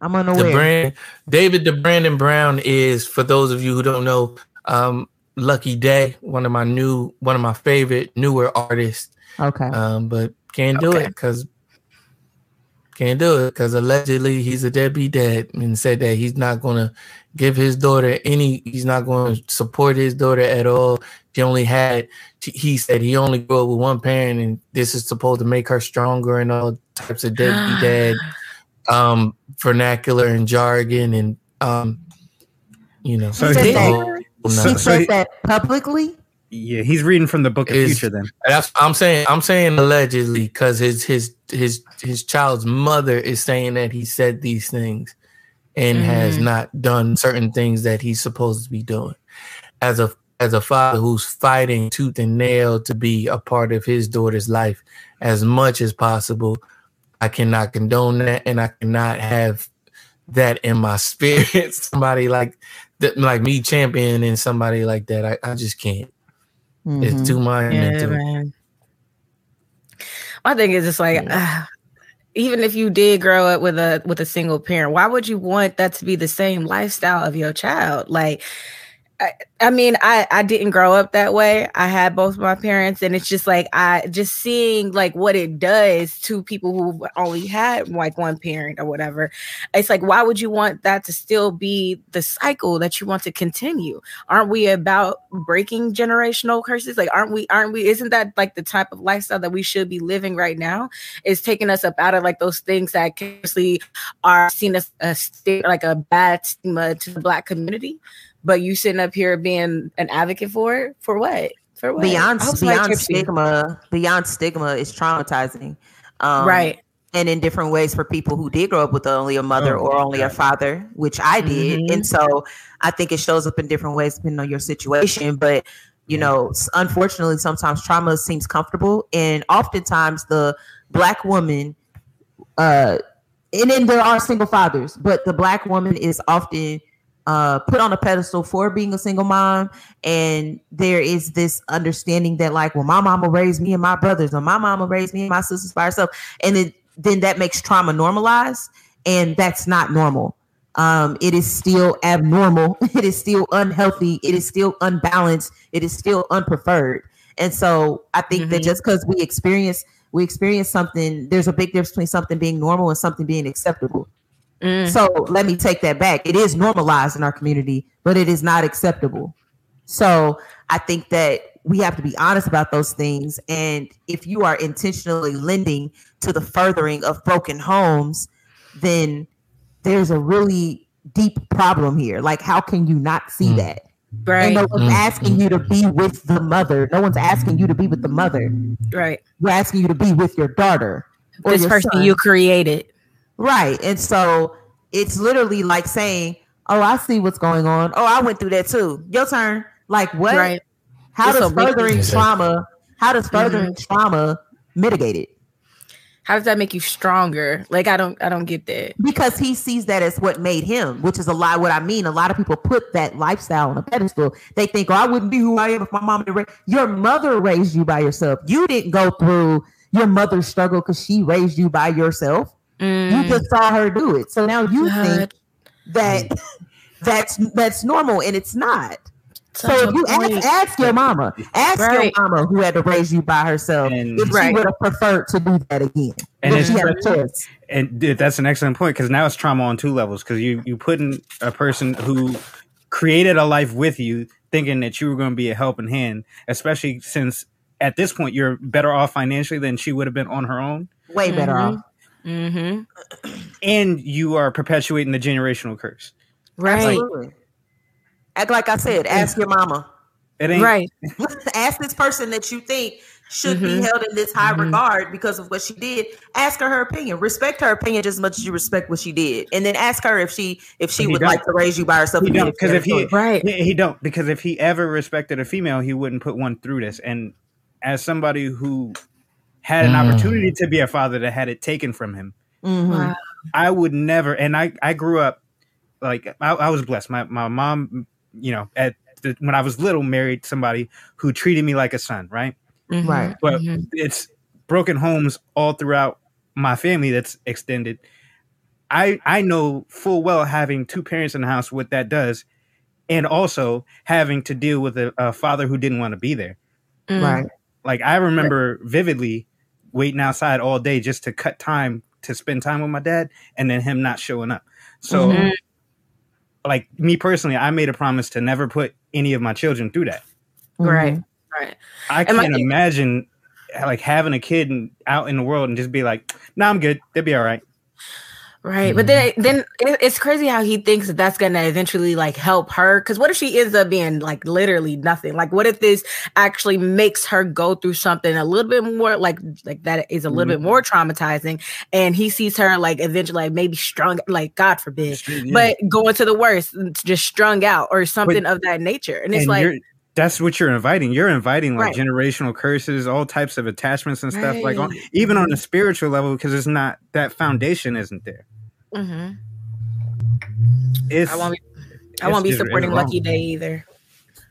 I'm unaware. The brand David Debrandon Brown is for those of you who don't know, um, Lucky Daye, one of my new, one of my favorite newer artists. Okay. Um, but can't do Okay. it because can't do it because allegedly he's a deadbeat dad and said that he's not gonna give his daughter any. He's not going to support his daughter at all. She only had. He said he only grew up with one parent, and this is supposed to make her stronger and all types of deadbeat dad um vernacular and jargon and um you know So He said he- that- whole She nother- so said that publicly. Yeah, he's reading from the book of Is- future then. That's I'm saying. I'm saying allegedly because his his his his child's mother is saying that he said these things and has Mhm. not done certain things that he's supposed to be doing. As a as a father who's fighting tooth and nail to be a part of his daughter's life as much as possible, I cannot condone that, and I cannot have that in my spirit. somebody like that, like me championing somebody like that. I, I just can't. Mhm. It's too Yeah, monumental. man. My thing is just like Yeah. ah, even if you did grow up with a with a single parent, why would you want that to be the same lifestyle of your child? Like I, I mean, I I didn't grow up that way. I had both my parents, and it's just like I just seeing like what it does to people who only had like one parent or whatever. It's like why would you want that to still be the cycle that you want to continue? Aren't we about breaking generational curses? Like, aren't we? Aren't we? Isn't that like the type of lifestyle that we should be living right now? Is taking us up out of like those things that obviously are seen as a sti- like a bad stigma to the black community but you sitting up here being an advocate for it? For what? For what? Beyond I hope somebody beyond trips you. stigma beyond stigma is traumatizing um, right. and in different ways for people who did grow up with only a mother Oh, or only a father which i did. Mhm. and so i think it shows up in different ways depending on your situation but you know unfortunately sometimes trauma seems comfortable and oftentimes the black woman uh and then there are single fathers but the black woman is often uh, put on a pedestal for being a single mom, and there is this understanding that, like, well, my mama raised me and my brothers, or my mama raised me and my sisters by herself, and it, then that makes trauma normalized, and that's not normal. Um, it is still abnormal. It is still unhealthy. It is still unbalanced. It is still unpreferred. And so, I think that Mhm. just because we experience we experience something, there's a big difference between something being normal and something being acceptable. Mm. So let me take that back. It is normalized in our community, but it is not acceptable. So I think that we have to be honest about those things. And if you are intentionally lending to the furthering of broken homes, then there's a really deep problem here. Like, how can you not see Mm. that? right And no one's Mm. asking you to be with the mother. No one's asking you to be with the mother. right We're asking you to be with your daughter or this your person son. you created Right. And so it's literally like saying, Oh, I see what's going on. Oh, I went through that too. Your turn. Like what? right How It's does a weakness. furthering trauma, how does mm-hmm. furthering trauma mitigate it? how does that make you stronger like i don't i don't get that Because he sees that as what made him, which is a lot what I mean. A lot of people put that lifestyle on a pedestal. They think, Oh, I wouldn't be who I am if my mom didn't raise your mother raised you by yourself. You didn't go through your mother's struggle because she raised you by yourself. You Mm. just saw her do it. So now you God. think that that's that's normal and it's not. So Such if you ask, ask your mama, ask Right. your mama who had to raise you by herself And- if she Right. would have preferred to do that again. And if she had a choice. and that's an excellent point because now it's trauma on two levels because you you put in a person who created a life with you thinking that you were going to be a helping hand especially since at this point you're better off financially than she would have been on her own Way better Mhm. off. Mm-hmm. and you are perpetuating the generational curse right Absolutely. Act like I said, ask your mama. it ain't right ask this person that you think should be Mhm. held in this high Mhm. regard because of what she did. Ask her her opinion. Respect her opinion just as much as you respect what she did, and then ask her if she if she would don't. like to raise you by herself. He don't, 'cause she if he- right he, he don't because if he ever respected a female he wouldn't put one through this and as somebody who had an Mm. opportunity to be a father that had it taken from him Mhm. Wow. I would never, and I I grew up like I, I was blessed. My my mom, you know, at the, when I was little, married somebody who treated me like a son, right? Mhm. Right. But Mhm. it's broken homes all throughout my family that's extended. I I know full well having two parents in the house what that does, and also having to deal with a, a father who didn't want to be there. Mm. Right. Like I remember vividly waiting outside all day just to cut time to spend time with my dad, and then him not showing up. So, Mhm. like me personally, I made a promise to never put any of my children through that. Right. Mhm. Right. I And can't kid- imagine like having a kid and, out in the world and just be like, "Nah, I'm good. They'll be all right." Right, but mm-hmm. then then it's crazy how he thinks that that's gonna eventually like help her. Because what if she ends up being like literally nothing? Like, what if this actually makes her go through something a little bit more like like that is a little bit mm-hmm. more traumatizing, and he sees her like eventually like maybe strung like God forbid, Yeah. but going to the worst, just strung out or something of that nature, and it's And like you're, that's what you're inviting. You're inviting like Right. generational curses, all types of attachments and stuff. Like on, even on a spiritual level, because it's not that foundation isn't there. mhm. It's I won't be, I won't be it's- it's supporting. Lucky Daye either.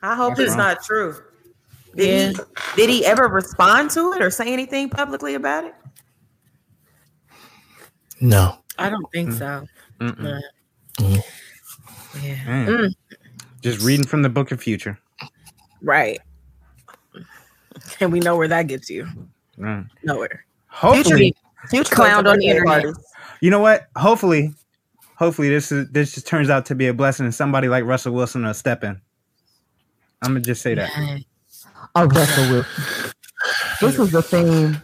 I hope That's it's wrong. not true. Did he did he ever respond to it or say anything publicly about it? No. I don't think Mm. so. Mm-mm. Mm. Yeah. Mm. just reading from the book of future. Right. And we know where that gets you. Mm. Nowhere. Hopefully, Future Clowned on the internet. artist. you know what? Hopefully, hopefully this is this just turns out to be a blessing, and somebody like Russell Wilson will step in. I'm gonna just say that. Oh, Russell Wilson. This was the theme.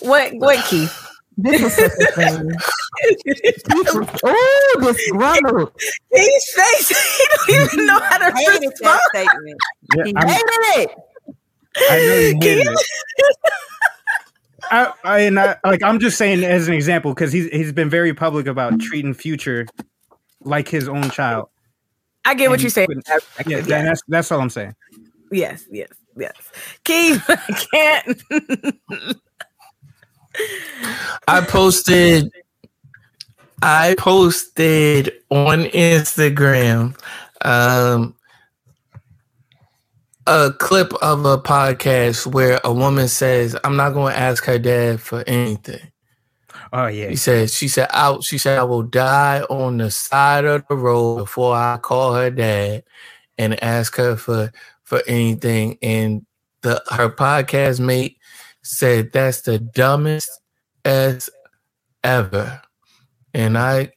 What what Keith? This was such a thing. Oh, disgruntled. His face, he don't even mm-hmm. know how to Hated that respond. statement. Yeah, He I'm- hated it. I know you hated it. I, I, and I, like I'm just saying as an example because he's he's been very public about treating Future like his own child. I get what you're saying. putting- I- I- Yeah, yes, that's that's all I'm saying. yes, yes, yes. Keith, I can't. I posted I posted on Instagram um a clip of a podcast where a woman says, I'm not gonna ask her dad for anything. Oh yeah, He said, she said, out, she said, I will die on the side of the road before I call her dad and ask her for for anything. And the her podcast mate said that's the dumbest as ever. And I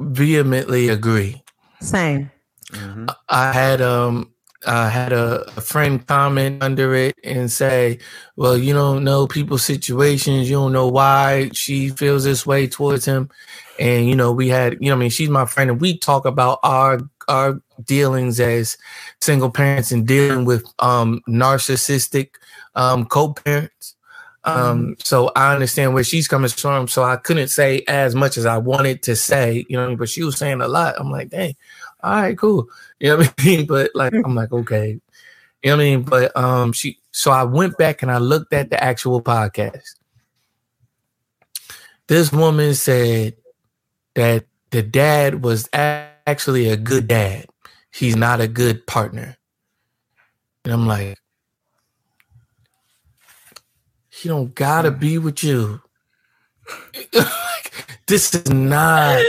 vehemently agree. Same. Mhm. I had um I had a, a friend comment under it and say, "Well, you don't know people's situations. You don't know why she feels this way towards him." And you know, we had, you know, I mean, she's my friend, and we talk about our our dealings as single parents and dealing with um narcissistic um co-parents. Um, so I understand where she's coming from. So I couldn't say as much as I wanted to say, you know, but she was saying a lot. I'm like, dang, all right, cool. You know what I mean? But like, I'm like, okay. You know what I mean? But um, she. So I went back and I looked at the actual podcast. This woman said that the dad was actually a good dad. He's not a good partner. And I'm like, he don't gotta be with you. this is not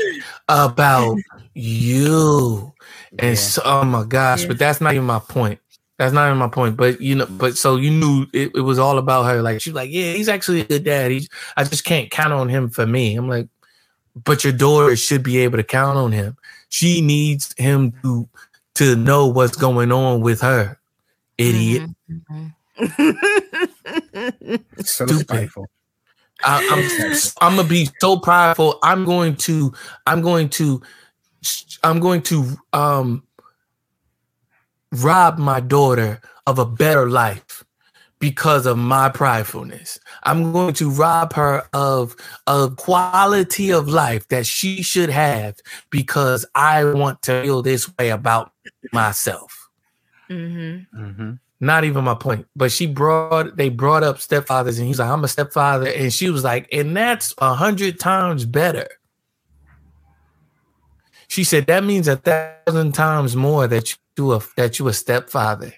about you. And Yeah. so, oh my gosh, Yeah. but that's not even my point. That's not even my point. But you know, but so you knew it, it was all about her. Like she's like, yeah, he's actually a good dad. He's, I just can't count on him for me. I'm like, but your daughter should be able to count on him. She needs him to to know what's going on with her. Idiot. Mhm. so Stupid. spiteful. I, I'm I'm gonna be so prideful. I'm going to I'm going to I'm going to um rob my daughter of a better life because of my pridefulness. I'm going to rob her of a quality of life that she should have because I want to feel this way about myself. Mhm. Mhm. Not even my point. But she brought they brought up stepfathers and he's like, I'm a stepfather. And she was like, and that's a hundred times better. She said that means a thousand times more that you a that you a stepfather. I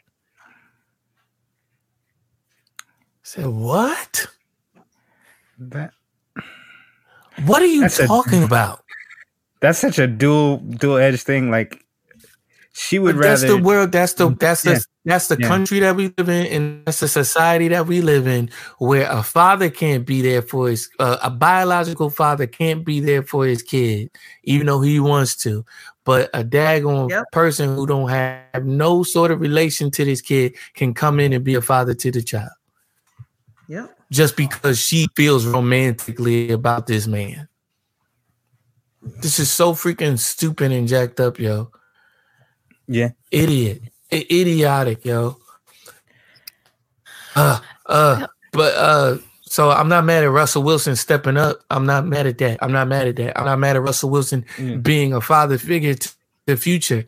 said, what? That What are you That's a- talking about? That's such a dual dual edge thing. Like she would But that's the world. That's the that's the Yeah. that's the Yeah. country that we live in, and that's the society that we live in, where a father can't be there for his uh, a biological father can't be there for his kid, even though he wants to. But a daggone Yep. person who don't have no sort of relation to this kid can come in and be a father to the child Yep. just because she feels romantically about this man. This is so freaking stupid and jacked up, yo yeah. idiot, I- idiotic, yo. Uh, uh, but uh, so I'm not mad at Russell Wilson stepping up. I'm not mad at that. I'm not mad at that. I'm not mad at Russell Wilson Mm. being a father figure to the future.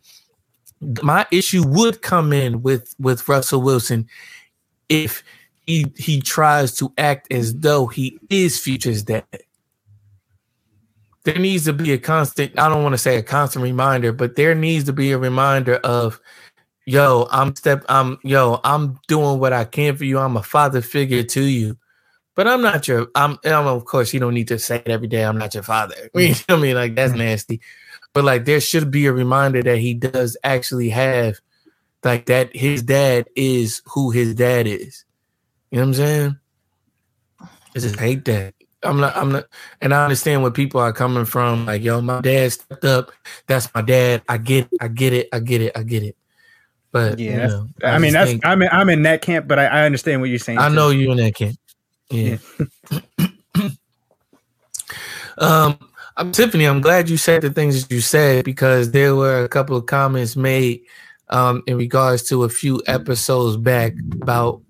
My issue would come in with with Russell Wilson if he he tries to act as though he is Future's dad. There needs to be a constant, I don't want to say a constant reminder, but there needs to be a reminder of yo, I'm step I'm yo, I'm doing what I can for you. I'm a father figure to you. But I'm not your I'm, I'm of course you don't need to say it every day. I'm not your father. You know what I mean? Like that's mm-hmm. nasty. But like there should be a reminder that he does actually have like that his dad is who his dad is. You know what I'm saying? I just hate that. I'm not I'm not and I understand where people are coming from. Like, yo, my dad stepped up. That's my dad. I get it, I get it. I get it. I get it. But Yeah, you know, I, mean that's think- I'm in, I'm in that camp, but I, I understand what you're saying. I too. know you're in that camp. Yeah. um, I'm Tiffanie. I'm glad you said the things that you said because there were a couple of comments made um in regards to a few episodes back about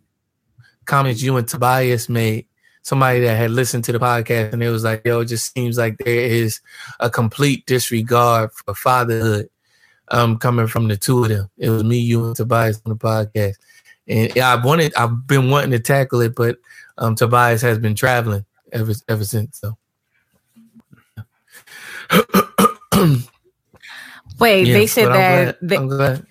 comments you and Tobias made. Somebody that had listened to the podcast and it was like, yo, it just seems like there is a complete disregard for fatherhood um coming from the two of them. It was me, you, and Tobias on the podcast. And I wanted I've been wanting to tackle it, but um Tobias has been traveling ever ever since. So Wait, yeah, they said I'm that glad- they, I'm glad.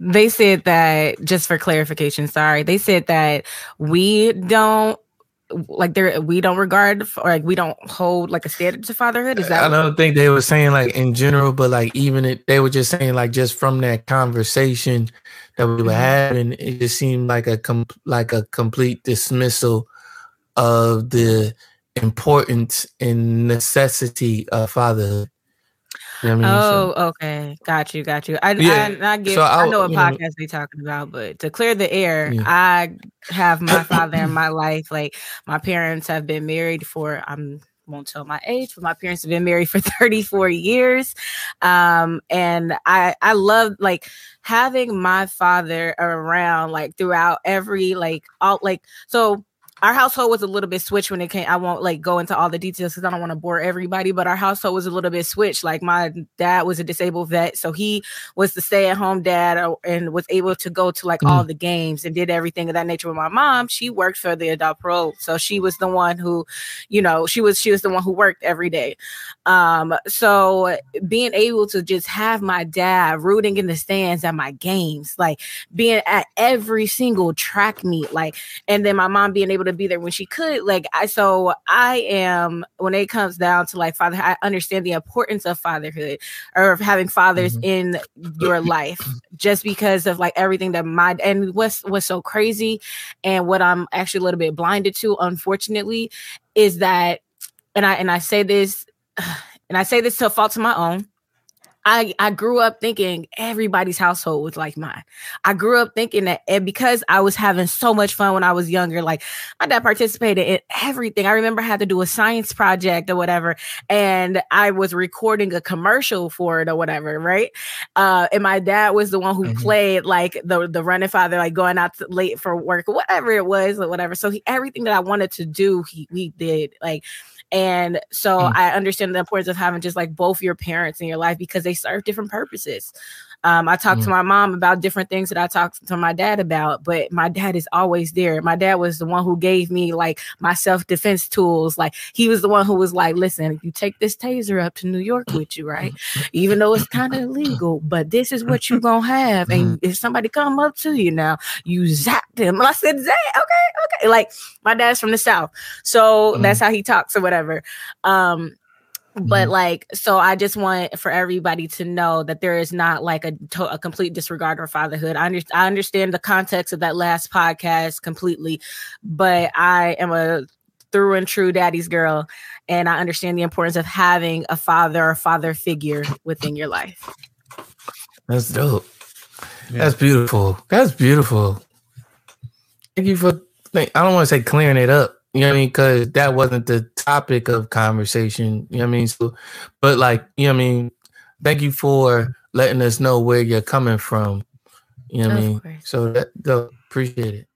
they said that just for clarification, sorry, they said that we don't like there we don't regard or like we don't hold like a standard to fatherhood. Is that I don't think they were saying like in general, but like even it, they were just saying like just from that conversation that we were Mhm. having, it just seemed like a com- like a complete dismissal of the importance and necessity of fatherhood. You know I mean? So- Oh, okay. Got you, got you. I Yeah, I, I get so I know what podcast know- they talking about, but to clear the air, Yeah. I have my father in my life. Like my parents have been married for I'm won't tell my age, but my parents have been married for 34 years. Um, and I I love like having my father around like throughout every like all like so our household was a little bit switched when it came. I won't like go into all the details because I don't want to bore everybody, but our household was a little bit switched. Like my dad was a disabled vet, so he was the stay-at-home dad uh, and was able to go to like all the games and did everything of that nature. With my mom, she worked for the adult pro, so she was the one who, you know, she was she was the one who worked every day. Um, so being able to just have my dad rooting in the stands at my games, like being at every single track meet, like and then my mom being able to be there when she could like i so i am when it comes down to like father i understand the importance of fatherhood or of having fathers Mhm. in your life just because of like everything that my and what's what's so crazy and what i'm actually a little bit blinded to unfortunately is that and i and i say this and i say this to a fault to my own I, I grew up thinking everybody's household was like mine. I grew up thinking that and because I was having so much fun when I was younger, like my dad participated in everything. I remember I had to do a science project or whatever, and I was recording a commercial for it or whatever, right? Uh, and my dad was the one who Mhm. played like the the running father, like going out late for work whatever it was or whatever. So he everything that I wanted to do, he we did like. And so Mm. I understand the importance of having just like both your parents in your life because they serve different purposes. Um, I talk mm. to my mom about different things that I talk to my dad about, but my dad is always there. My dad was the one who gave me like my self defense tools. Like he was the one who was like, "Listen, you take this taser up to New York with you, right? Even though it's kind of illegal, but this is what you're gonna have. And if somebody come up to you now, you zap them." And I said, "Zap, okay, okay." Like my dad's from the south, so mm. that's how he talks or whatever. Um, but mm-hmm. like so i just want for everybody to know that there is not like a, to- a complete disregard for fatherhood. I, under- I understand the context of that last podcast completely but i am a through and true daddy's girl and i understand the importance of having a father or father figure within your life. That's dope. Yeah. that's beautiful. That's beautiful. Thank you for i don't want to say clearing it up you know what I mean? Because that wasn't the topic of conversation. You know what I mean? So, but like, you know what I mean? Thank you for letting us know where you're coming from. You know what I mean? Course. So that go appreciate it.